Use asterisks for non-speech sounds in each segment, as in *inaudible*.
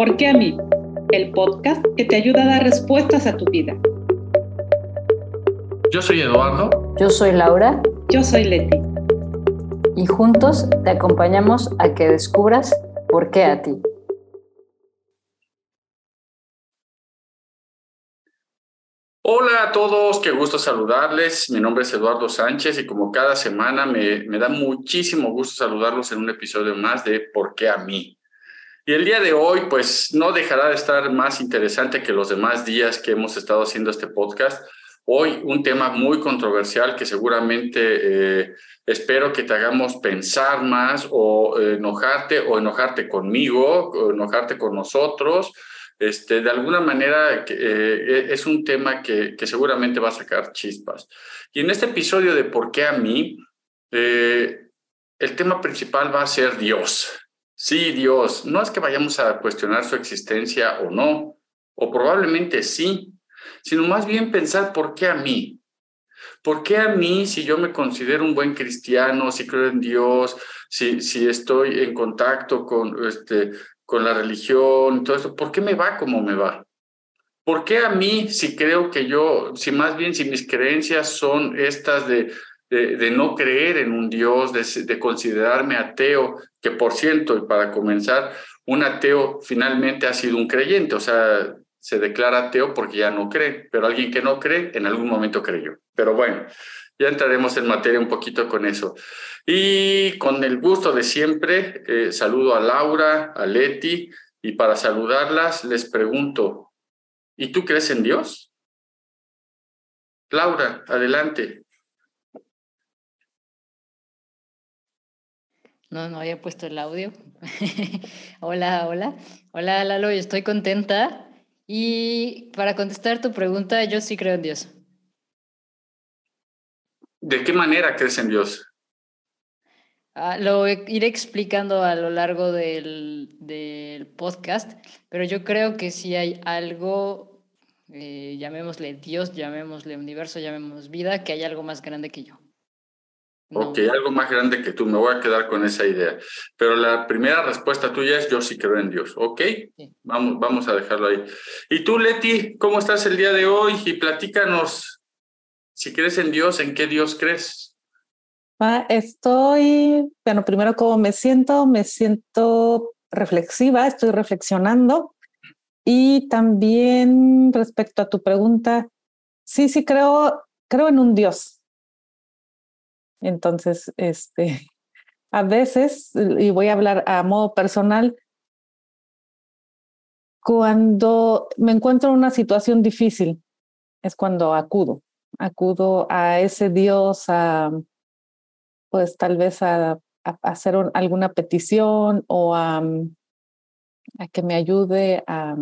¿Por qué a mí? El podcast que te ayuda a dar respuestas a tu vida. Yo soy Eduardo. Yo soy Laura. Yo soy Leti. Y juntos te acompañamos a que descubras por qué a ti. Hola a todos, qué gusto saludarles. Mi nombre es Eduardo Sánchez y como cada semana me, me, da muchísimo gusto saludarlos en un episodio más de ¿Por qué a mí? Y el día de hoy, pues no dejará de estar más interesante que los demás días que hemos estado haciendo este podcast. Hoy un tema muy controversial que seguramente eh, espero que te hagamos pensar más o eh, enojarte o enojarte conmigo o enojarte con nosotros este, de alguna manera eh, es un tema que, seguramente va a sacar chispas. Y en este episodio de ¿Por qué a mí? El tema principal va a ser Dios. Sí, Dios. No es que vayamos a cuestionar su existencia o no, o probablemente sí, sino más bien pensar ¿por qué a mí? ¿Por qué a mí si yo me considero un buen cristiano, si creo en Dios, si, si estoy en contacto con, este, con la religión todo eso, ¿por qué me va como me va? ¿Por qué a mí, si creo que yo, si más bien si mis creencias son estas de, de, no creer en un Dios, de, de, considerarme ateo, que por cierto, y para comenzar, un ateo finalmente ha sido un creyente, o sea, se declara ateo porque ya no cree, pero alguien que no cree en algún momento creyó. Pero bueno, ya entraremos en materia un poquito con eso. Y con el gusto de siempre, eh, saludo a Laura, a Leti, y para saludarlas les pregunto, ¿y tú crees en Dios? Laura, adelante. No, no había puesto el audio. *laughs* hola, hola. Hola, Lalo, yo estoy contenta. Y para contestar tu pregunta, yo sí creo en Dios. ¿De qué manera crees en Dios? Ah, lo iré explicando a lo largo del, del, podcast, pero yo creo que si hay algo, eh, llamémosle Dios, llamémosle universo, llamémosle vida, que hay algo más grande que yo. No. Ok, algo más grande que tú, me voy a quedar con esa idea. Pero la primera respuesta tuya es yo sí creo en Dios, ¿ok? Sí. Vamos, vamos a dejarlo ahí. Y tú, Leti, ¿cómo estás el día de hoy? Y platícanos si crees en Dios, ¿en qué Dios crees? Ah, estoy, bueno, primero cómo me siento, me siento reflexiva, estoy reflexionando y también respecto a tu pregunta, sí, sí creo, creo en un Dios. Entonces, este, *laughs* a veces, y voy a hablar a modo personal, cuando me encuentro en una situación difícil, es cuando acudo acudo a ese Dios a, pues tal vez a, hacer un, alguna petición o a, a, que me ayude a,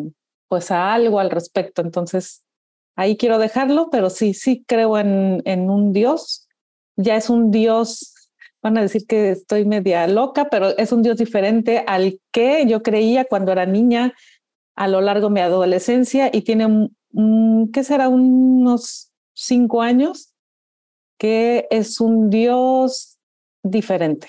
pues a algo al respecto. Entonces, ahí quiero dejarlo, pero sí, sí creo en, en un Dios. Ya es un Dios, van a decir que estoy media loca, pero es un Dios diferente al que yo creía cuando era niña a lo largo de mi adolescencia y tiene, ¿qué será? Unos cinco años, que es un Dios diferente.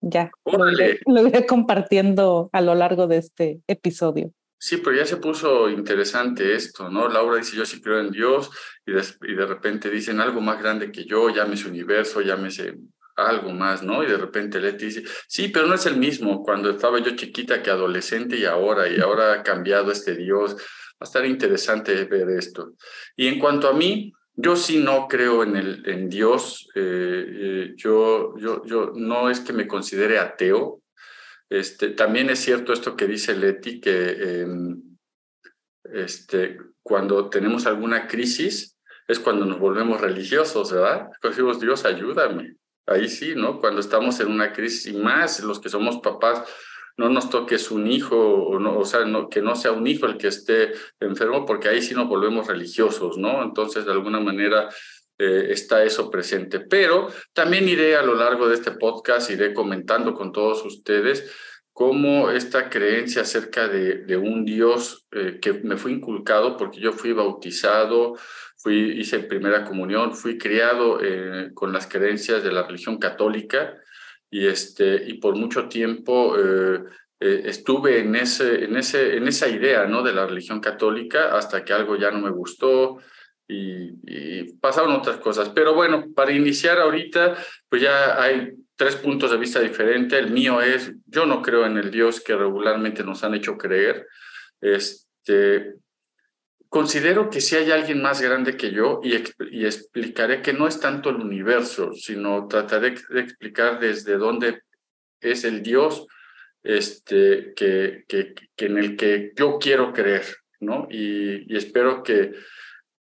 Ya, lo iré, lo iré, compartiendo a lo largo de este episodio. Sí, pero ya se puso interesante esto, ¿no? Laura dice, yo sí creo en Dios, y de, repente dicen algo más grande que yo, llámese universo, llámese algo más, ¿no? Y de repente Leti dice, sí, pero no es el mismo cuando estaba yo chiquita que adolescente y ahora, y ahora ha cambiado este Dios. Va a estar interesante ver esto. Y en cuanto a mí, yo sí no creo en, el, en Dios. Eh, eh, yo, yo, yo no es que me considere ateo. Este, también es cierto esto que dice Leti, que eh, este, cuando tenemos alguna crisis es cuando nos volvemos religiosos, ¿verdad? Cuando decimos, Dios, ayúdame. Ahí sí, ¿no? Cuando estamos en una crisis y más los que somos papás, no nos toques un hijo, o, no, o sea, no, que no sea un hijo el que esté enfermo, porque ahí sí nos volvemos religiosos, ¿no? Entonces, de alguna manera, eh, está eso presente. Pero también iré a lo largo de este podcast, iré comentando con todos ustedes cómo esta creencia acerca de, un Dios eh, que me fue inculcado, porque yo fui bautizado, fui, hice primera comunión, fui criado eh, con las creencias de la religión católica, y, este, y por mucho tiempo eh, estuve en, ese, en, ese, en esa idea ¿no? de la religión católica hasta que algo ya no me gustó y, y pasaron otras cosas. Pero bueno, para iniciar ahorita, pues ya hay tres puntos de vista diferentes. El mío es, yo no creo en el Dios que regularmente nos han hecho creer. Este, considero que si hay alguien más grande que yo y, explicaré que no es tanto el universo, sino trataré de explicar desde dónde es el Dios este, que, que, que en el que yo quiero creer, ¿no? Y espero que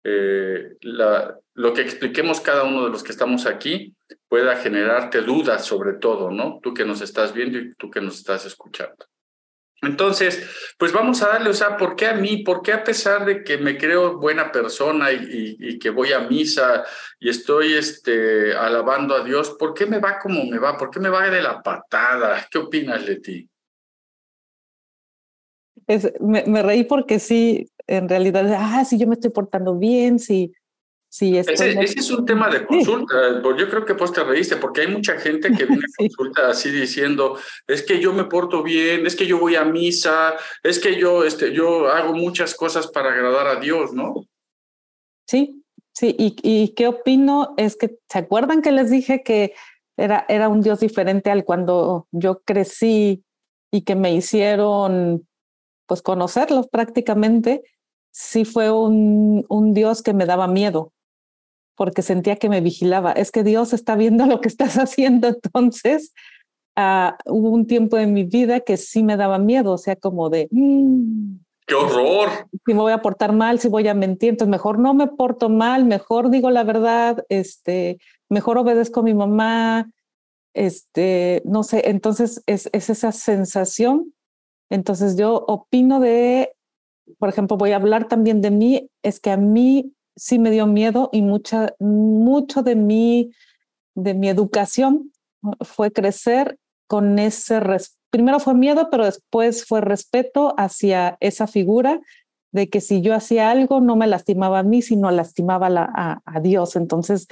eh, lo que expliquemos cada uno de los que estamos aquí pueda generarte dudas sobre todo, ¿no? Tú que nos estás viendo y tú que nos estás escuchando. Entonces, pues vamos a darle, o sea, ¿por qué a mí? ¿Por qué a pesar de que me creo buena persona y, que voy a misa y estoy este, alabando a Dios, ¿por qué me va como me va? ¿Por qué me va de la patada? ¿Qué opinas de ti? Es, me, reí porque sí, en realidad, ah, sí, yo me estoy portando bien, sí, Sí, ese, ese, es un tema de consulta. Yo creo que pues te reíste porque hay mucha gente que viene a *laughs* consulta así diciendo, es que yo me porto bien, es que yo voy a misa, es que yo, este, yo hago muchas cosas para agradar a Dios, ¿no? Sí, sí. ¿Y, y qué opino? Es que, ¿se acuerdan que les dije que era, era un Dios diferente al cuando yo crecí y que me hicieron, pues, conocerlos prácticamente? Sí fue un, un Dios que me daba miedo porque sentía que me vigilaba. Es que Dios está viendo *laughs* lo que estás haciendo. Entonces, uh, hubo un tiempo en mi vida que sí me daba miedo, o sea, como de... Mm, ¡Qué horror! Si me voy a portar mal, si voy a mentir, entonces mejor no me porto mal, mejor digo la verdad, este, mejor obedezco a mi mamá, este, no sé, entonces es, es esa sensación. Entonces yo opino de, por ejemplo, voy a hablar también de mí, es que a mí sí me dio miedo y mucha, mucho de mi, de mi educación fue crecer con ese, primero fue miedo, pero después fue respeto hacia esa figura de que si yo hacía algo no me lastimaba a mí, sino lastimaba la, a, a Dios. Entonces,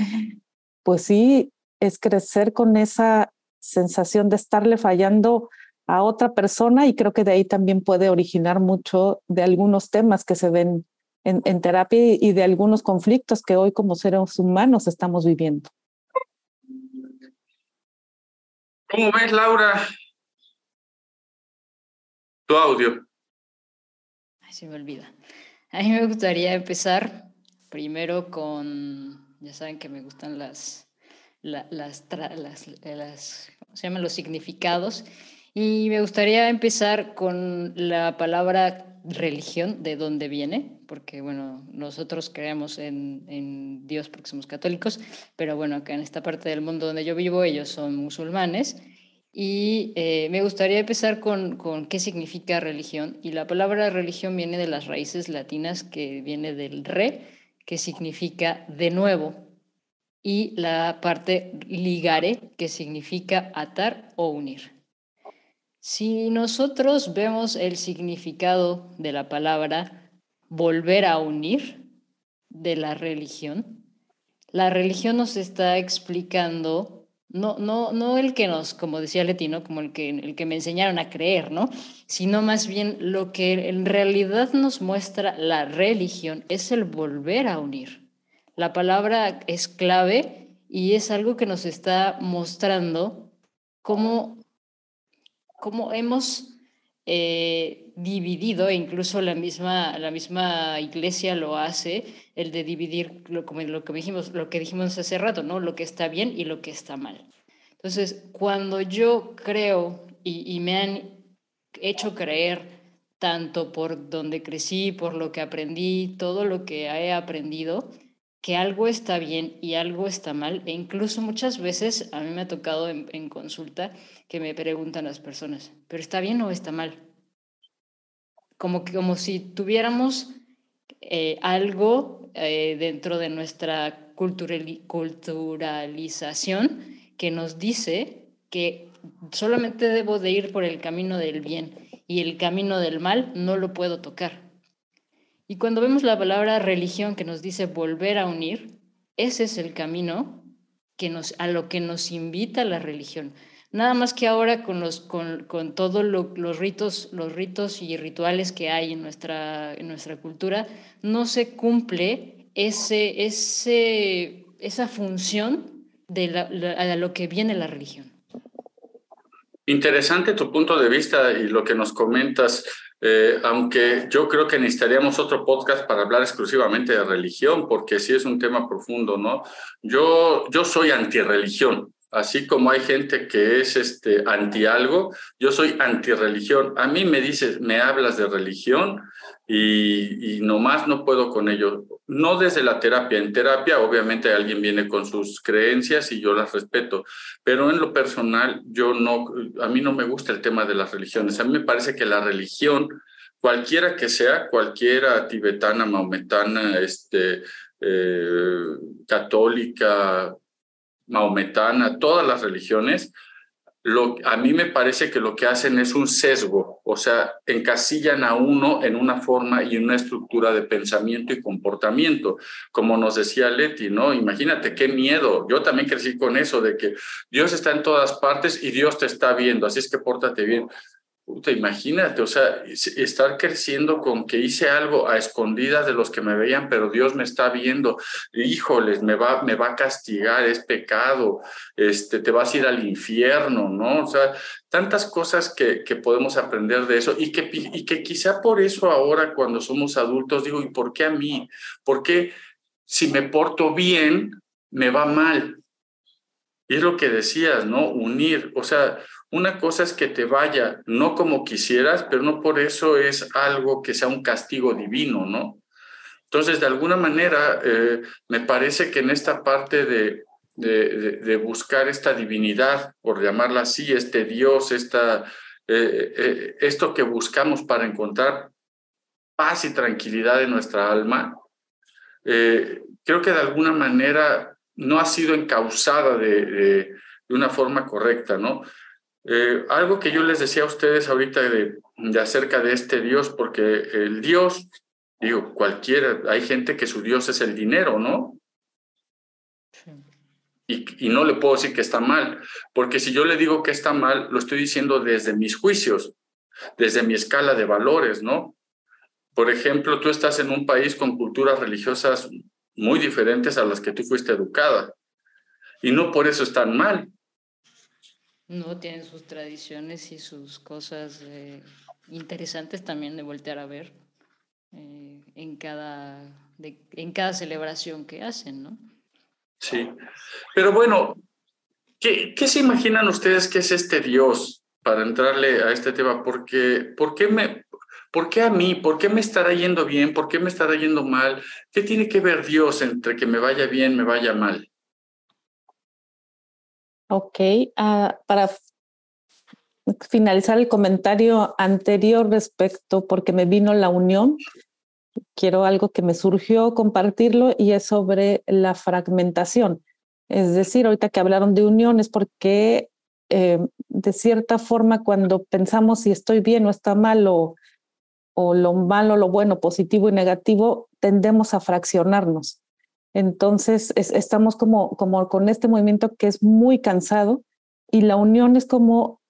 pues sí, es crecer con esa sensación de estarle fallando a otra persona y creo que de ahí también puede originar mucho de algunos temas que se ven en, en, terapia y de algunos conflictos que hoy como seres humanos estamos viviendo. ¿Cómo ves, Laura? Tu audio. Ay, se me olvida. A mí me gustaría empezar primero con, ya saben que me gustan las, las, las, las, las se llaman los significados. Y me gustaría empezar con la palabra religión, de dónde viene, porque bueno, nosotros creemos en, en, Dios porque somos católicos, pero bueno, acá en esta parte del mundo donde yo vivo ellos son musulmanes. Y eh, me gustaría empezar con, con qué significa religión. Y la palabra religión viene de las raíces latinas que viene del re, que significa de nuevo, y la parte ligare, que significa atar o unir. Si nosotros vemos el significado de la palabra volver a unir de la religión, la religión nos está explicando, no, no, no el que nos, como decía Letino, como el que, el que me enseñaron a creer, ¿no? Sino más bien lo que en realidad nos muestra la religión es el volver a unir. La palabra es clave y es algo que nos está mostrando cómo cómo hemos eh, dividido, e incluso la misma, la misma iglesia lo hace, el de dividir lo, como lo, que dijimos, lo que dijimos hace rato, ¿no? lo que está bien y lo que está mal. Entonces, cuando yo creo y, y me han hecho creer tanto por donde crecí, por lo que aprendí, todo lo que he aprendido, que algo está bien y algo está mal. E incluso muchas veces a mí me ha tocado en, consulta que me preguntan las personas, ¿pero está bien o está mal? Como, que, como si tuviéramos eh, algo eh, dentro de nuestra cultural, culturalización que nos dice que solamente debo de ir por el camino del bien y el camino del mal no lo puedo tocar. Y cuando vemos la palabra religión que nos dice volver a unir, ese es el camino que nos, a lo que nos invita la religión. Nada más que ahora con los con, con todos los ritos, los ritos y rituales que hay en nuestra, en nuestra cultura, no se cumple ese, ese, esa función de lo que viene la religión. Interesante tu punto de vista y lo que nos comentas. Eh, aunque yo creo que necesitaríamos otro podcast para hablar exclusivamente de religión, porque sí es un tema profundo, ¿no? Yo, yo soy antirreligión, así como hay gente que es este, anti algo, yo soy antirreligión. A mí me dices, me hablas de religión y, nomás no puedo con ello. No desde la terapia. En terapia, obviamente, alguien viene con sus creencias y yo las respeto, pero en lo personal, yo no, a mí no me gusta el tema de las religiones. A mí me parece que la religión, cualquiera que sea, cualquiera tibetana, maometana, este, eh, católica, maometana, todas las religiones, a mí me parece que lo que hacen es un sesgo, o sea, encasillan a uno en una forma y una estructura de pensamiento y comportamiento, como nos decía Leti, ¿no? Imagínate qué miedo, yo también crecí con eso de que Dios está en todas partes y Dios te está viendo, así es que pórtate bien. Imagínate, o sea, estar creciendo con que hice algo a escondidas de los que me veían, pero Dios me está viendo. Híjoles, me va, me va a castigar, es pecado, este, te vas a ir al infierno, ¿no? O sea, tantas cosas que, que podemos aprender de eso y que, y que quizá por eso ahora cuando somos adultos digo, ¿y por qué a mí? ¿Por qué si me porto bien, me va mal? Y es lo que decías, ¿no? Unir, o sea, una cosa es que te vaya no como quisieras, pero no por eso es algo que sea un castigo divino, ¿no? Entonces, de alguna manera, eh, me parece que en esta parte de, de, buscar esta divinidad, por llamarla así, este Dios, esta, eh, eh, esto que buscamos para encontrar paz y tranquilidad en nuestra alma, creo que de alguna manera no ha sido encausada de, de una forma correcta, ¿no? Eh, algo que yo les decía a ustedes ahorita de, acerca de este Dios, porque el Dios, digo, cualquiera, hay gente que su Dios es el dinero, ¿no? Y, y, no le puedo decir que está mal, porque si yo le digo que está mal, lo estoy diciendo desde mis juicios, desde mi escala de valores, ¿no? Por ejemplo, tú estás en un país con culturas religiosas muy diferentes a las que tú fuiste educada, y no por eso están mal, no, tienen sus tradiciones y sus cosas eh, interesantes también de voltear a ver eh, en, cada, en cada celebración que hacen, ¿no? Sí, pero bueno, ¿qué, ¿qué, se imaginan ustedes que es este Dios para entrarle a este tema? Porque, ¿por qué me... ¿Por qué a mí? ¿Por qué me estará yendo bien? ¿Por qué me estará yendo mal? ¿Qué tiene que ver Dios entre que me vaya bien, me vaya mal? Ok, ah, para finalizar el comentario anterior respecto, porque me vino la unión, quiero algo que me surgió compartirlo y es sobre la fragmentación. Es decir, ahorita que hablaron de unión es porque eh, de cierta forma cuando pensamos si estoy bien o está mal o, o lo malo, lo bueno, positivo y negativo, tendemos a fraccionarnos. Entonces, estamos como, como con este movimiento que es muy cansado y la unión es como,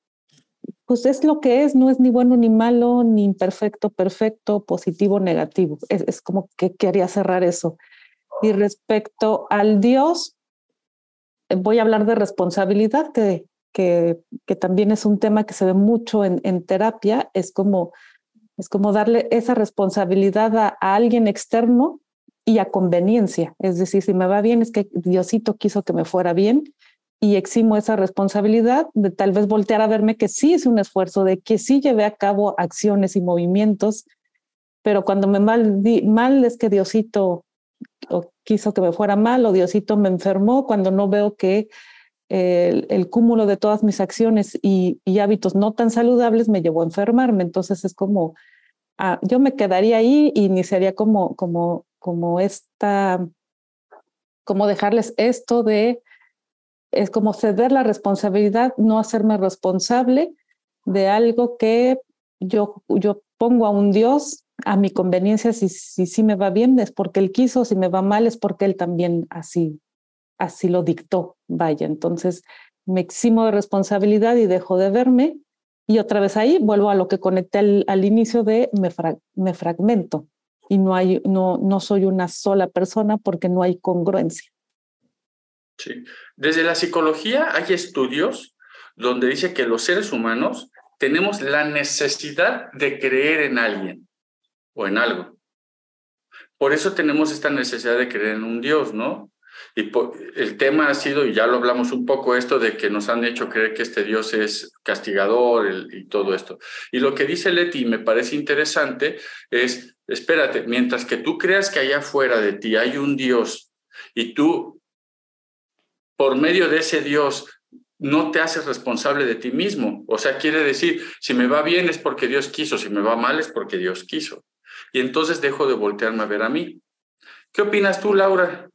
pues es lo que es, no es ni bueno ni malo, ni imperfecto, perfecto, positivo, negativo. Es, como que quería cerrar eso. Y respecto al Dios, voy a hablar de responsabilidad, que, que, que también es un tema que se ve mucho en, en terapia, es como, es como darle esa responsabilidad a, a alguien externo y a conveniencia. Es decir, si me va bien es que Diosito quiso que me fuera bien y eximo esa responsabilidad de tal vez voltear a verme que sí hice un esfuerzo, de que sí llevé a cabo acciones y movimientos, pero cuando me mal, mal es que Diosito quiso que me fuera mal o Diosito me enfermó cuando no veo que el, cúmulo de todas mis acciones y, y, hábitos no tan saludables me llevó a enfermarme. Entonces es como, ah, yo me quedaría ahí y iniciaría como, como como esta, como dejarles esto de, es como ceder la responsabilidad, no hacerme responsable de algo que yo, yo pongo a un Dios a mi conveniencia, si, si, me va bien es porque Él quiso, si me va mal es porque Él también así, así lo dictó, vaya. Entonces, me eximo de responsabilidad y dejo de verme. Y otra vez ahí vuelvo a lo que conecté al, inicio de me fragmento y no, hay, no, no soy una sola persona porque no hay congruencia. Sí. Desde la psicología hay estudios donde dice que los seres humanos tenemos la necesidad de creer en alguien o en algo. Por eso tenemos esta necesidad de creer en un Dios, ¿no? Y el tema ha sido, y ya lo hablamos un poco, esto de que nos han hecho creer que este Dios es castigador y todo esto. Y lo que dice Leti, me parece interesante, es, espérate, mientras que tú creas que allá afuera de ti hay un Dios y tú, por medio de ese Dios, no te haces responsable de ti mismo. O sea, quiere decir, si me va bien es porque Dios quiso, si me va mal es porque Dios quiso. Y entonces dejo de voltearme a ver a mí. ¿Qué opinas tú, Laura?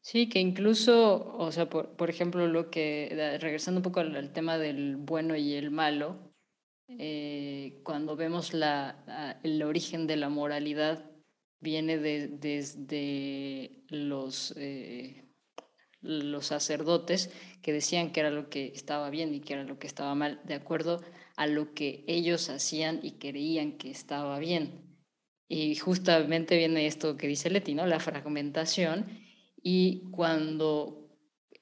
Sí, que incluso, o sea, por, por ejemplo, lo que, regresando un poco al, tema del bueno y el malo, eh, cuando vemos la, el origen de la moralidad, viene desde los, eh, los sacerdotes que decían que era lo que estaba bien y que era lo que estaba mal, de acuerdo a lo que ellos hacían y creían que estaba bien. Y justamente viene esto que dice Leti. La fragmentación y cuando,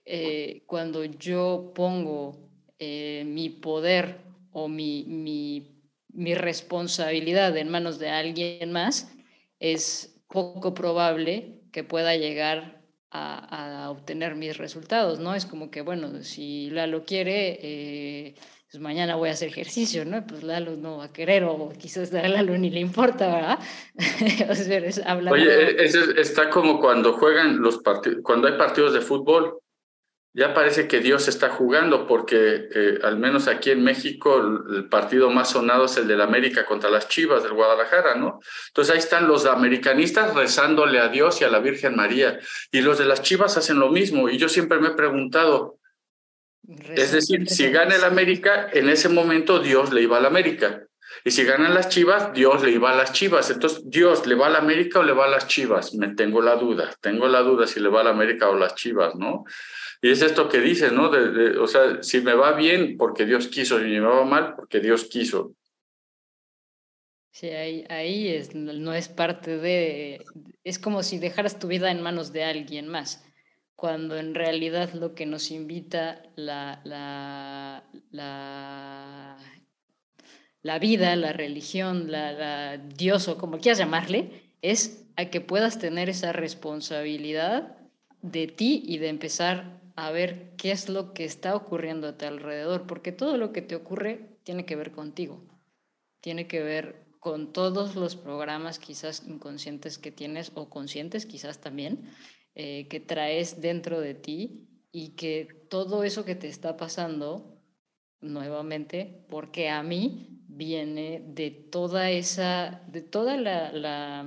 eh, cuando yo pongo mi poder o mi, mi, mi, responsabilidad en manos de alguien más, es poco probable que pueda llegar a, a obtener mis resultados, ¿no? Es como que, bueno, si Lalo quiere, eh, pues mañana voy a hacer ejercicio, ¿no? Pues Lalo no va a querer o quizás a Lalo ni le importa, ¿verdad? *laughs* o sea, es Oye, eso está como cuando juegan los partidos, cuando hay partidos de fútbol, ya parece que Dios está jugando porque eh, al menos aquí en México el, partido más sonado es el del América contra las Chivas del Guadalajara, ¿no? Entonces ahí están los americanistas rezándole a Dios y a la Virgen María y los de las Chivas hacen lo mismo y yo siempre me he preguntado, es decir, si gana el América, en ese momento Dios le iba al América. Y si ganan las Chivas, Dios le iba a las Chivas. Entonces, ¿Dios le va al América o le va a las Chivas? Me tengo la duda. Tengo la duda si le va al América o las Chivas, ¿no? Y es esto que dice, ¿no? o sea, si me va bien, porque Dios quiso, y me va mal, porque Dios quiso. Sí, ahí, ahí es, no es parte de... Es como si dejaras tu vida en manos de alguien más cuando en realidad lo que nos invita la, la, la, vida, la religión, la, Dios o como quieras llamarle, es a que puedas tener esa responsabilidad de ti y de empezar a ver qué es lo que está ocurriendo a tu alrededor, porque todo lo que te ocurre tiene que ver contigo, tiene que ver con todos los programas quizás inconscientes que tienes o conscientes quizás también, eh, que traes dentro de ti y que todo eso que te está pasando, nuevamente, porque a mí viene de toda esa, de toda la, la,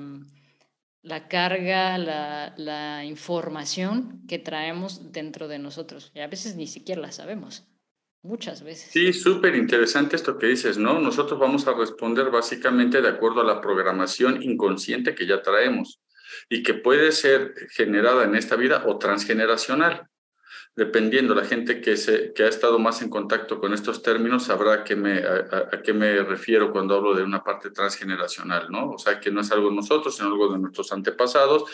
la carga, la, la, información que traemos dentro de nosotros. Y a veces ni siquiera la sabemos. Muchas veces. Sí, súper interesante esto que dices, ¿no? Nosotros vamos a responder básicamente de acuerdo a la programación inconsciente que ya traemos y que puede ser generada en esta vida o transgeneracional. Dependiendo, la gente que, se, que ha estado más en contacto con estos términos sabrá a qué, me, refiero cuando hablo de una parte transgeneracional, ¿no? O sea, que no es algo de nosotros, sino algo de nuestros antepasados,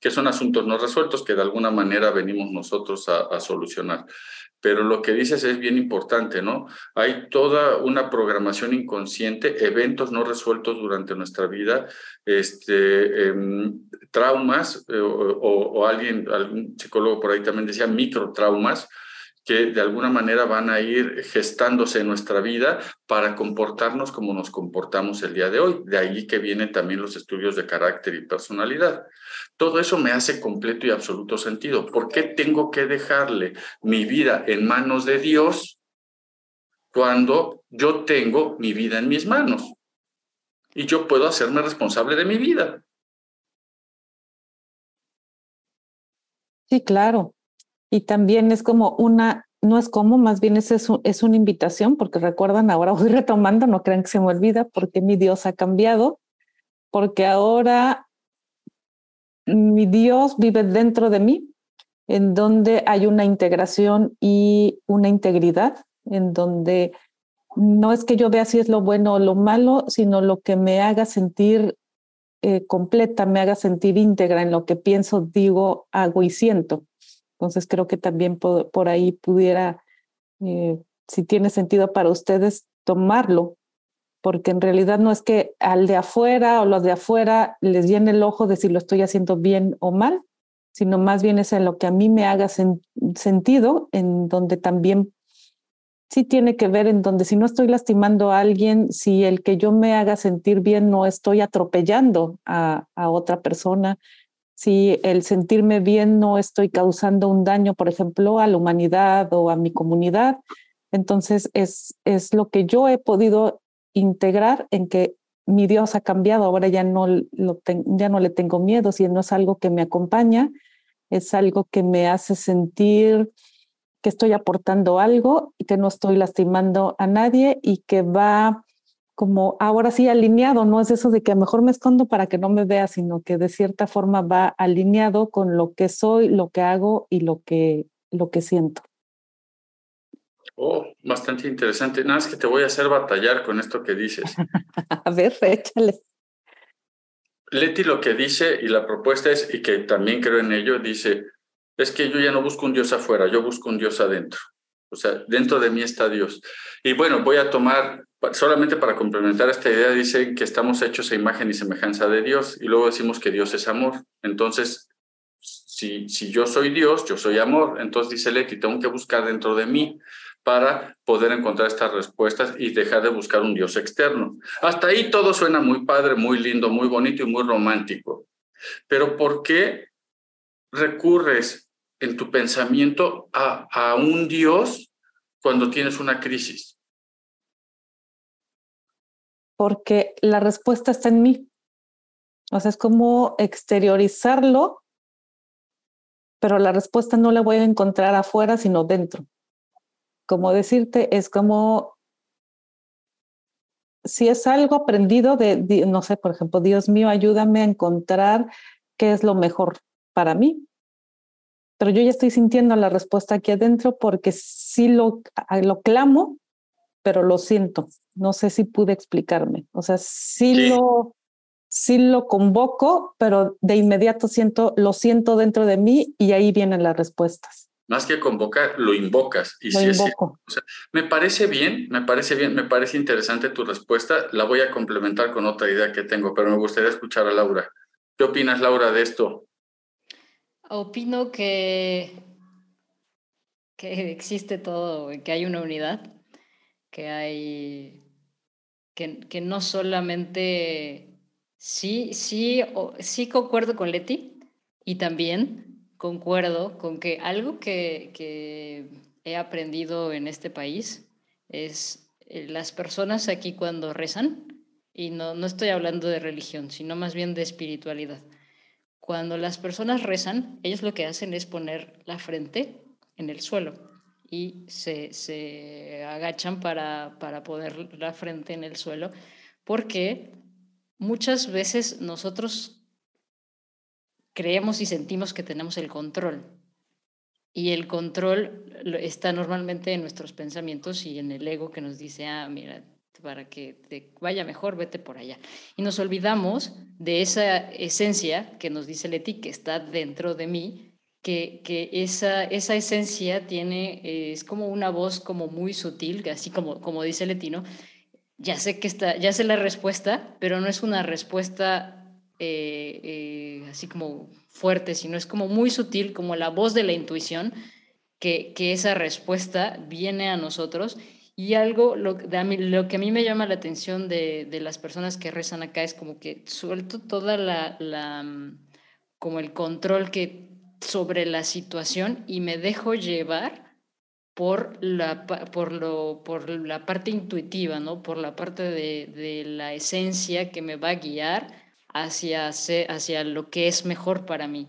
que son asuntos no resueltos que de alguna manera venimos nosotros a solucionar pero lo que dices es bien importante, ¿no? Hay toda una programación inconsciente, eventos no resueltos durante nuestra vida, este, em, traumas, eh, o, alguien, algún psicólogo por ahí también decía microtraumas, que de alguna manera van a ir gestándose en nuestra vida para comportarnos como nos comportamos el día de hoy. De ahí que vienen también los estudios de carácter y personalidad. Todo eso me hace completo y absoluto sentido. ¿Por qué tengo que dejarle mi vida en manos de Dios cuando yo tengo mi vida en mis manos? Y yo puedo hacerme responsable de mi vida. Sí, claro. Y también es como una, no es como, más bien es, es, una invitación, porque recuerdan, ahora *laughs* voy retomando, no crean que se me olvida, porque mi Dios ha cambiado, porque ahora mi Dios vive dentro de mí en donde hay una integración y una integridad, en donde no es que yo vea si es lo bueno o lo malo, sino lo que me haga sentir eh, completa, me haga sentir íntegra en lo que pienso, digo, hago y siento. Entonces creo que también por, ahí pudiera, eh, si tiene sentido para ustedes, tomarlo, porque en realidad no es que al de afuera o los de afuera les llene el ojo de si lo estoy haciendo bien o mal, sino más bien es en lo que a mí me haga sentido, en donde también sí tiene que ver en donde si no estoy lastimando a alguien, si el que yo me haga sentir bien no estoy atropellando a, a otra persona, si el sentirme bien no estoy causando un daño, por ejemplo, a la humanidad o a mi comunidad. Entonces es, es lo que yo he podido integrar en que mi Dios ha cambiado, ahora ya no, lo ya no le tengo miedo, si no es algo que me acompaña, es algo que me hace sentir que estoy aportando algo y que no estoy lastimando a nadie y que va como ahora sí alineado, no es eso de que mejor me escondo para que no me vea, sino que de cierta forma va alineado con lo que soy, lo que hago y lo que, lo que siento. Oh, bastante interesante. Nada más que te voy a hacer batallar con esto que dices. *laughs* a ver, échale. Leti lo que dice y la propuesta es, y que también creo en ello, dice, es que yo ya no busco un Dios afuera, yo busco un Dios adentro. O sea, dentro de mí está Dios. Y bueno, voy a tomar, solamente para complementar esta idea, dice que estamos hechos a imagen y semejanza de Dios, y luego decimos que Dios es amor. Entonces, si, si yo soy Dios, yo soy amor, entonces dice Leti, tengo que buscar dentro de mí para poder encontrar estas respuestas y dejar de buscar un Dios externo. Hasta ahí todo suena muy padre, muy lindo, muy bonito y muy romántico. Pero ¿por qué recurres en tu pensamiento a, a un Dios cuando tienes una crisis? Porque la respuesta está en mí. O sea, es como exteriorizarlo, pero la respuesta no la voy a encontrar afuera, sino dentro. Como decirte, es como si es algo aprendido de, no sé, por ejemplo, Dios mío, ayúdame a encontrar qué es lo mejor para mí pero yo ya estoy sintiendo la respuesta aquí adentro porque sí lo, lo clamo, pero lo siento. No sé si pude explicarme. O sea, sí, Lo, sí lo convoco, pero de inmediato siento, lo siento dentro de mí y ahí vienen las respuestas. Más que convocar, lo invocas. Y lo invoco. o sea, me parece bien, me parece bien, me parece interesante tu respuesta. La voy a complementar con otra idea que tengo, pero me gustaría escuchar a Laura. ¿Qué opinas, Laura, de esto? Opino que, que existe todo, que hay una unidad, que hay, que, que no solamente, sí, sí, sí concuerdo con Leti y también concuerdo con que algo que, que he aprendido en este país es eh, las personas aquí cuando rezan, y no, no estoy hablando de religión, sino más bien de espiritualidad. Cuando las personas rezan, ellos lo que hacen es poner la frente en el suelo y se, agachan para, para poner la frente en el suelo, porque muchas veces nosotros creemos y sentimos que tenemos el control. Y el control está normalmente en nuestros pensamientos y en el ego que nos dice, ah, mira, para que te vaya mejor, vete por allá. Y nos olvidamos de esa esencia que nos dice Leti, que está dentro de mí, que, que esa, esa esencia tiene, eh, es como una voz como muy sutil, así como, como dice Letino, ya sé que está, ya sé la respuesta, pero no es una respuesta eh, eh, así como fuerte, sino es como muy sutil, como la voz de la intuición, que, que esa respuesta viene a nosotros. Y algo, lo, de lo que a mí me llama la atención de, de, las personas que rezan acá es como que suelto toda la, la, mm, como el control que sobre la situación y me dejo llevar por la, por lo, por la parte intuitiva, ¿no? por la parte de, de la esencia que me va a guiar hacia, hacia lo que es mejor para mí.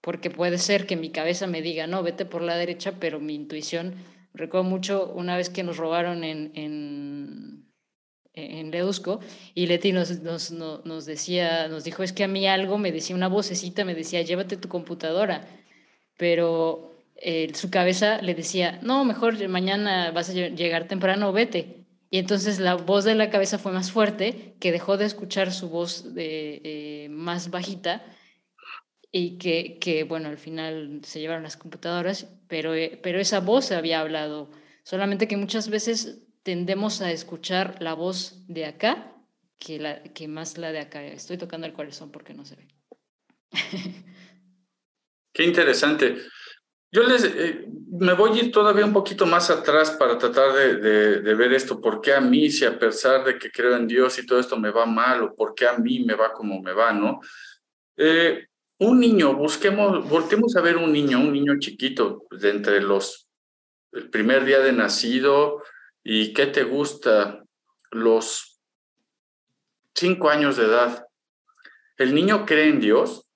Porque puede ser que mi cabeza me diga, no, vete por la derecha, pero mi intuición Recuerdo mucho una vez que nos robaron en, en, en Ledusco y Leti nos, nos, nos, decía, nos dijo, es que a mí algo me decía, una vocecita me decía, llévate tu computadora. pero eh, su cabeza le decía, no, mejor mañana vas a llegar temprano, vete. Y entonces la voz de la cabeza fue más fuerte, que dejó de escuchar su voz eh, más bajita y que, que, bueno, al final se llevaron las computadoras, pero, eh, pero esa voz había hablado. Solamente que muchas veces tendemos a escuchar la voz de acá que, la, que más la de acá. Estoy tocando el corazón porque no se ve. *laughs* Qué interesante. Yo les eh, me voy a ir todavía un poquito más atrás para tratar de, de, ver esto. ¿Por qué a mí, si a pesar de que creo en Dios y todo esto me va mal, o por qué a mí me va como me va, no? Eh, un niño, busquemos, voltemos a ver un niño, un niño chiquito, de entre los, el primer día de nacido y qué te gusta, los cinco años de edad. ¿El niño cree en Dios?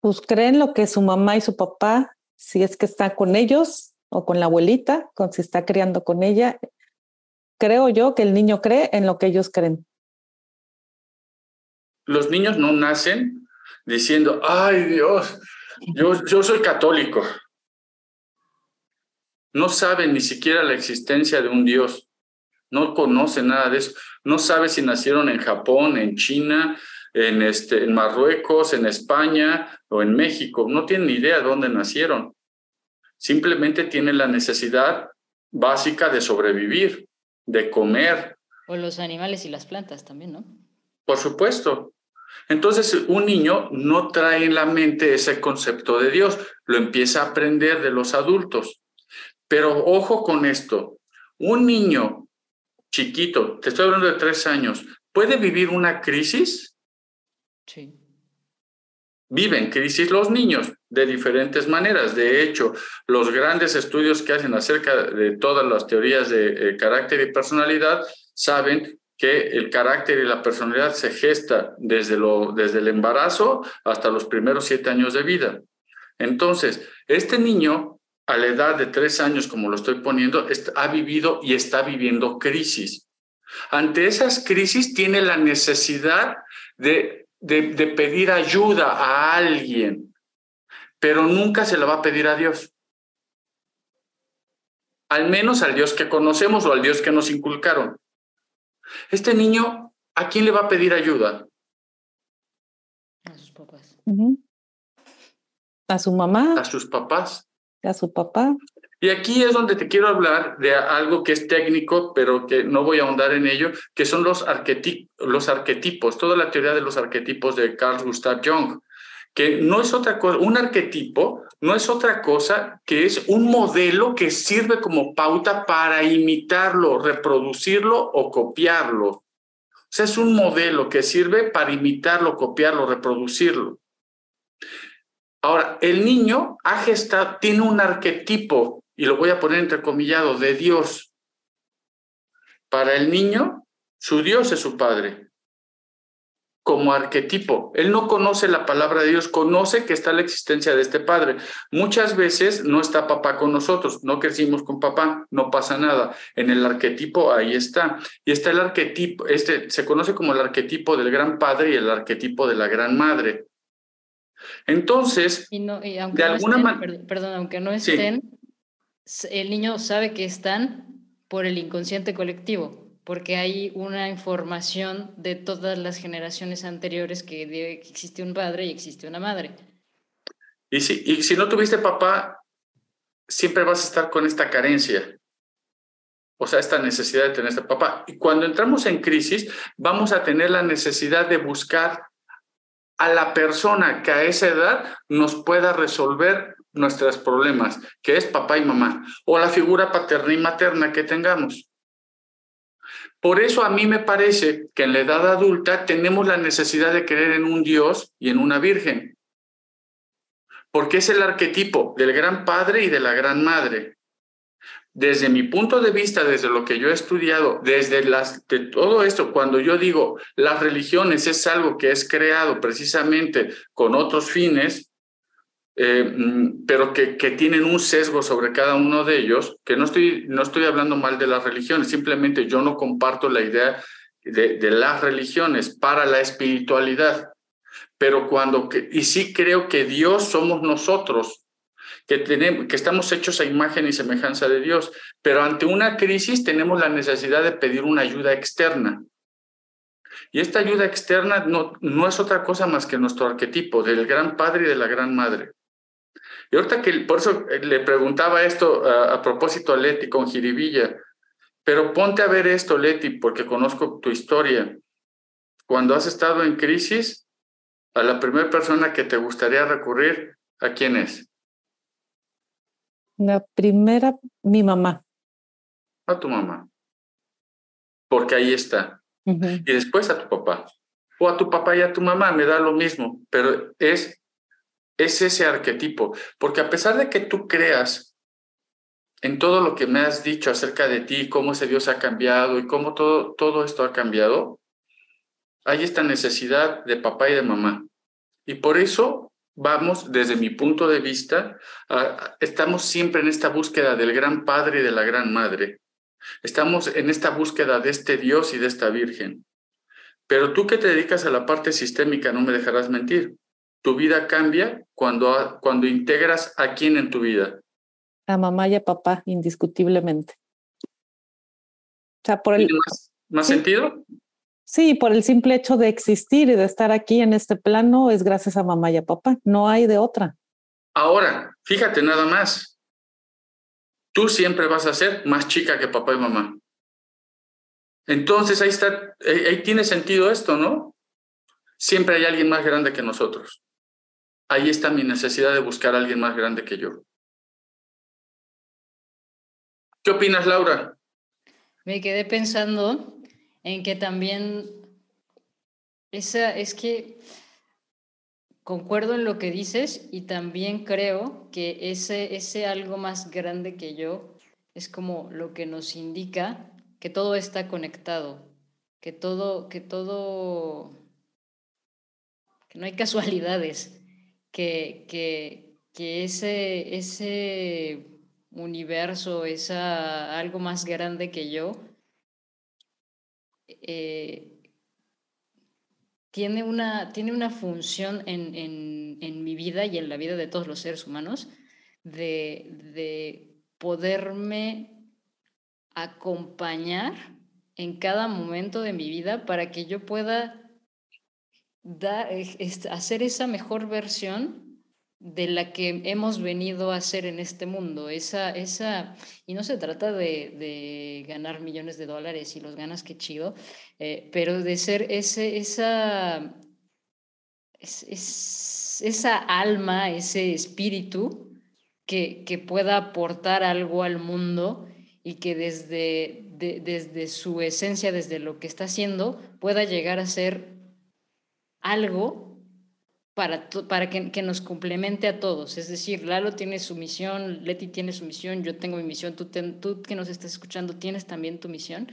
pues creen lo que su mamá y su papá, si es que está con ellos o con la abuelita, con si está criando con ella, creo yo que el niño cree en lo que ellos creen. Los niños no nacen diciendo, ay Dios, yo, yo soy católico. No saben ni siquiera la existencia de un Dios. No conocen nada de eso. No sabe si nacieron en Japón, en China, en, este, en Marruecos, en España o en México. No tienen ni idea de dónde nacieron. Simplemente tienen la necesidad básica de sobrevivir, de comer. O los animales y las plantas también, ¿no? Por supuesto. Entonces, un niño no trae en la mente ese concepto de Dios, lo empieza a aprender de los adultos. Pero ojo con esto, un niño chiquito, te estoy hablando de tres años, puede vivir una crisis Sí. Viven crisis los niños de diferentes maneras. De hecho, los grandes estudios que hacen acerca de todas las teorías de eh, carácter y personalidad saben que el carácter y la personalidad se gesta desde, lo, desde el embarazo hasta los primeros siete años de vida. Entonces, este niño, a la edad de tres años, como lo estoy poniendo, ha vivido y está viviendo crisis. Ante esas crisis tiene la necesidad de de, pedir ayuda a alguien, pero nunca se la va a pedir a Dios. Al menos al Dios que conocemos o al Dios que nos inculcaron. Este niño, ¿a quién le va a pedir ayuda? A sus papás. A su mamá. A sus papás. A su papá. Y aquí es donde te quiero hablar de algo que es técnico, pero que no voy a ahondar en ello, que son los, los arquetipos, toda la teoría de los arquetipos de Carl Gustav Jung, que no es otra cosa, un arquetipo no es otra cosa que es un modelo que sirve como pauta para imitarlo, reproducirlo o copiarlo. O sea, es un modelo que sirve para imitarlo, copiarlo, reproducirlo. Ahora, el niño tiene un arquetipo y lo voy a poner entrecomillado, de Dios. Para el niño, su Dios es su padre, como arquetipo. Él no conoce la palabra de Dios, conoce que está la existencia de este padre. Muchas veces no está papá con nosotros, no crecimos con papá, no pasa nada. En el arquetipo ahí está. Y está el arquetipo, este se conoce como el arquetipo del gran padre y el arquetipo de la gran madre. Entonces, de alguna manera, perdón, aunque no estén, el niño sabe que están por el inconsciente colectivo, porque hay una información de todas las generaciones anteriores que, existe un padre y existe una madre. Y si, y si no tuviste papá, siempre vas a estar con esta carencia, o sea, esta necesidad de tener este papá. Y cuando entramos en crisis, vamos a tener la necesidad de buscar a la persona que a esa edad nos pueda resolver nuestros problemas, que es papá y mamá, o la figura paterna y materna que tengamos. Por eso a mí me parece que en la edad adulta tenemos la necesidad de creer en un Dios y en una Virgen, porque es el arquetipo del gran padre y de la gran madre. Desde mi punto de vista, desde lo que yo he estudiado, desde las, de todo esto, cuando yo digo las religiones es algo que es creado precisamente con otros fines, eh, mm, pero que, tienen un sesgo sobre cada uno de ellos, que no estoy, no estoy hablando mal de las religiones, simplemente yo no comparto la idea de, de las religiones para la espiritualidad. pero cuando, y sí creo que Dios somos nosotros, que, tenemos, que estamos hechos a imagen y semejanza de Dios, pero ante una crisis tenemos la necesidad de pedir una ayuda externa. Y esta ayuda externa no, no es otra cosa más que nuestro arquetipo del gran padre y de la gran madre. Y ahorita que por eso le preguntaba esto a, a propósito a Leti con Jiribilla, pero ponte a ver esto, Leti, porque conozco tu historia. Cuando has estado en crisis, a la primera persona que te gustaría recurrir, ¿a quién es? La primera, mi mamá. A tu mamá. Porque ahí está. Y después a tu papá. O a tu papá y a tu mamá, me da lo mismo, pero es, es ese arquetipo. Porque a pesar de que tú creas en todo lo que me has dicho acerca de ti, cómo ese Dios ha cambiado y cómo todo, todo esto ha cambiado, hay esta necesidad de papá y de mamá. Y por eso vamos, desde mi punto de vista, estamos siempre en esta búsqueda del gran padre y de la gran madre. Estamos en esta búsqueda de este Dios y de esta Virgen. Pero tú que te dedicas a la parte sistémica, no me dejarás mentir. Tu vida cambia cuando, cuando integras a quién en tu vida. A mamá y a papá, indiscutiblemente. O sea, por el... ¿Tiene más, más sentido? Sí, por el simple hecho de existir y de estar aquí en este plano es gracias a mamá y a papá. No hay de otra. Ahora, fíjate nada más. Tú siempre vas a ser más chica que papá y mamá. Entonces ahí está, ahí tiene sentido esto, ¿no? Siempre hay alguien más grande que nosotros. Ahí está mi necesidad de buscar a alguien más grande que yo. ¿Qué opinas, Laura? Me quedé pensando en que también esa es que concuerdo en lo que dices y también creo que ese, ese algo más grande que yo es como lo que nos indica que todo está conectado, que todo, que todo, que no hay *laughs* casualidades, que, que, que ese, ese universo, esa algo más grande que yo, eh, tiene, una, tiene una función en, en, mi vida y en la vida de todos los seres humanos de, de poderme acompañar en cada momento de mi vida para que yo pueda hacer esa mejor versión de la que hemos venido a hacer en este mundo. Esa, esa, y no se trata de, de ganar millones de dólares y los ganas, qué chido, eh, pero de ser ese, esa, es, esa alma, ese espíritu que, que, pueda aportar algo al mundo y que desde, desde su esencia, desde lo que está haciendo, pueda llegar a ser algo para, para que, que, nos complemente a todos. Es decir, Lalo tiene su misión, Leti tiene su misión, yo tengo mi misión, tú, tú que nos estás escuchando tienes también tu misión.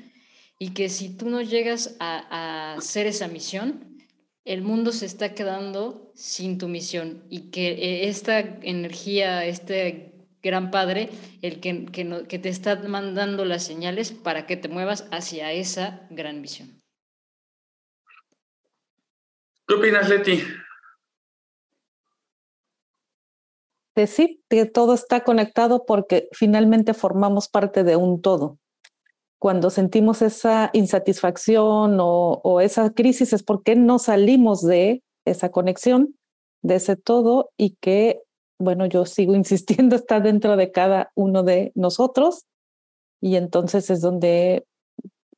Y que si tú no llegas a, a hacer esa misión, el mundo se está quedando sin tu misión y que eh, esta energía, este gran padre, el que, que, no, que te está mandando las señales para que te muevas hacia esa gran misión. ¿Qué opinas, Leti? Sí, que todo está conectado porque finalmente formamos parte de un todo. Cuando sentimos esa insatisfacción o, o esa crisis es porque no salimos de esa conexión, de ese todo y que, bueno, yo sigo *laughs* insistiendo, está dentro de cada uno de nosotros y entonces es donde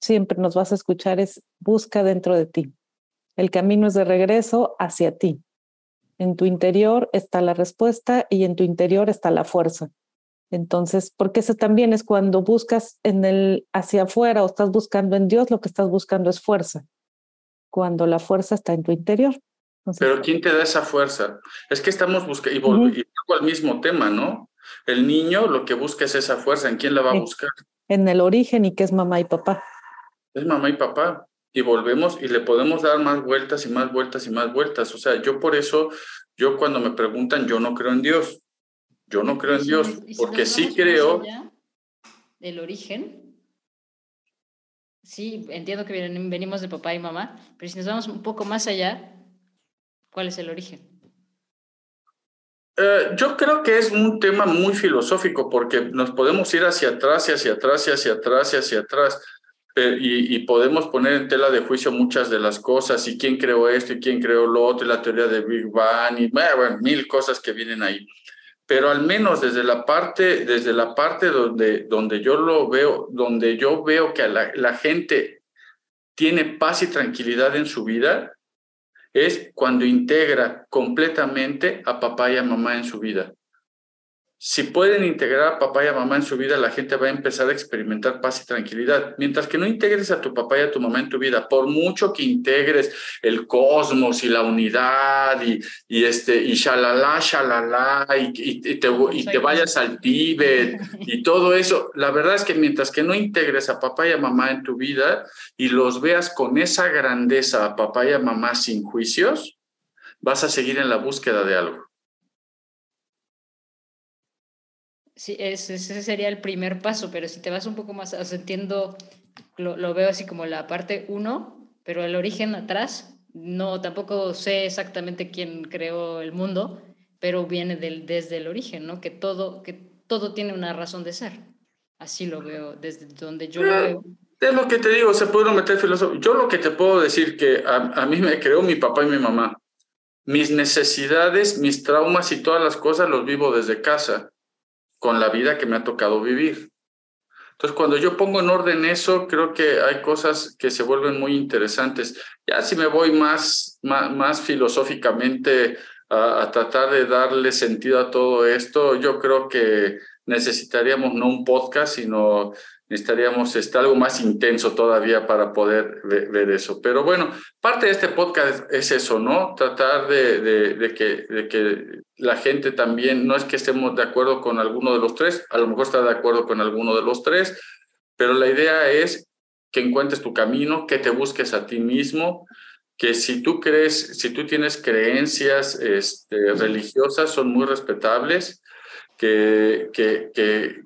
siempre nos vas a escuchar es busca dentro de ti. El camino es de regreso hacia ti. En tu interior está la respuesta y en tu interior está la fuerza. Entonces, porque eso también es cuando buscas en el hacia afuera o estás buscando en Dios, lo que estás buscando es fuerza. Cuando la fuerza está en tu interior. Pero ¿quién te da esa fuerza? Es que estamos buscando, y, volviendo al mismo tema, ¿no? El niño lo que busca es esa fuerza. ¿En quién la va a buscar? En el origen y que es mamá y papá. Es mamá y papá y volvemos y le podemos dar más vueltas y más vueltas y más vueltas. O sea, yo por eso, yo cuando me preguntan, yo no creo en Dios. Yo no creo en Dios, porque sí creo... El origen, sí, entiendo que venimos de papá y mamá, pero si nos vamos un poco más allá, ¿Cuál es el origen? Eh, yo creo que es un tema muy filosófico porque nos podemos ir hacia atrás y hacia atrás y hacia atrás y hacia atrás. Eh, y, podemos poner en tela de juicio muchas de las cosas y quién creó esto y quién creó lo otro y la teoría de Big Bang y bueno, mil cosas que vienen ahí. Pero al menos desde la parte, desde la parte donde, donde yo lo veo, donde yo veo que la gente tiene paz y tranquilidad en su vida, es cuando integra completamente a papá y a mamá en su vida. Si pueden integrar a papá y a mamá en su vida, la gente va a empezar a experimentar paz y tranquilidad. Mientras que no integres a tu papá y a tu mamá en tu vida, por mucho que integres el cosmos y la unidad y, y este, y shalala, shalala, y, y, te, y te vayas al Tíbet y todo eso, la verdad es que mientras que no integres a papá y a mamá en tu vida y los veas con esa grandeza a papá y a mamá sin juicios, vas a seguir en la búsqueda de algo. Sí, ese, sería el primer paso, pero si te vas un poco más, o sea, entiendo, lo, lo, veo así como la parte uno, pero el origen atrás, no, tampoco sé exactamente quién creó el mundo, pero viene del, desde el origen, ¿no? Que todo, que todo tiene una razón de ser. Así lo veo, desde donde yo lo veo. Es lo que te digo, se puede meter filosofía. Yo lo que te puedo decir que a, a mí me creó mi papá y mi mamá. Mis necesidades, mis traumas y todas las cosas los vivo desde casa con la vida que me ha tocado vivir. Entonces, cuando yo pongo en orden eso, creo que hay cosas que se vuelven muy interesantes. Ya si me voy más, más, filosóficamente a, tratar de darle sentido a todo esto, yo creo que necesitaríamos no un podcast, sino necesitaríamos este, algo más intenso todavía para poder ver, eso. Pero bueno, parte de este podcast es eso, ¿no? Tratar de, de, que, de que la gente también, no es que estemos de acuerdo con alguno de los tres, a lo mejor está de acuerdo con alguno de los tres, pero la idea es que encuentres tu camino, que te busques a ti mismo, que si tú crees, si tú tienes creencias este, religiosas, son muy respetables, que, que, que,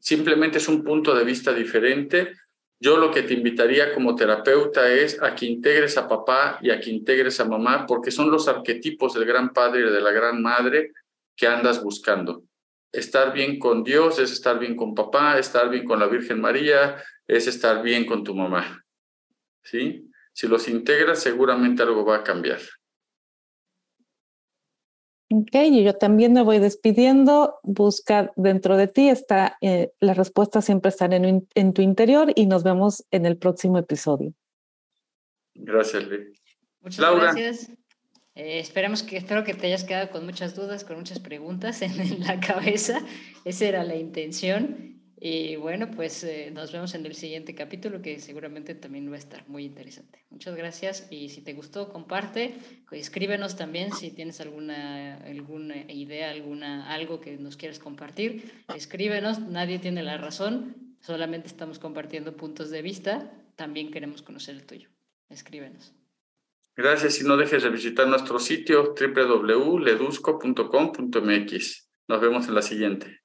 simplemente es un punto de vista diferente. Yo lo que te invitaría como terapeuta es a que integres a papá y a que integres a mamá, porque son los arquetipos del gran padre y de la gran madre que andas buscando. Estar bien con Dios es estar bien con papá, estar bien con la Virgen María, es estar bien con tu mamá. ¿Sí? Si los integras, seguramente algo va a cambiar. Ok, y yo también me voy despidiendo. Busca dentro de ti, está, eh, las respuestas siempre están en, en, tu interior y nos vemos en el próximo episodio. Gracias, Lee. Muchas Laura. gracias. Eh, esperamos que, espero que te hayas quedado con muchas dudas, con muchas preguntas en, *laughs* en la cabeza. Esa era la intención. Y bueno, pues eh, nos vemos en el siguiente capítulo que seguramente también va a estar muy interesante. Muchas gracias y si te gustó, comparte, escríbenos también si tienes alguna, alguna idea, alguna, algo que nos quieras compartir. Escríbenos, nadie tiene la razón, solamente estamos compartiendo puntos de vista, también queremos conocer el tuyo. Escríbenos. Gracias y no dejes de visitar nuestro sitio www.ledusco.com.mx. Nos vemos en la siguiente.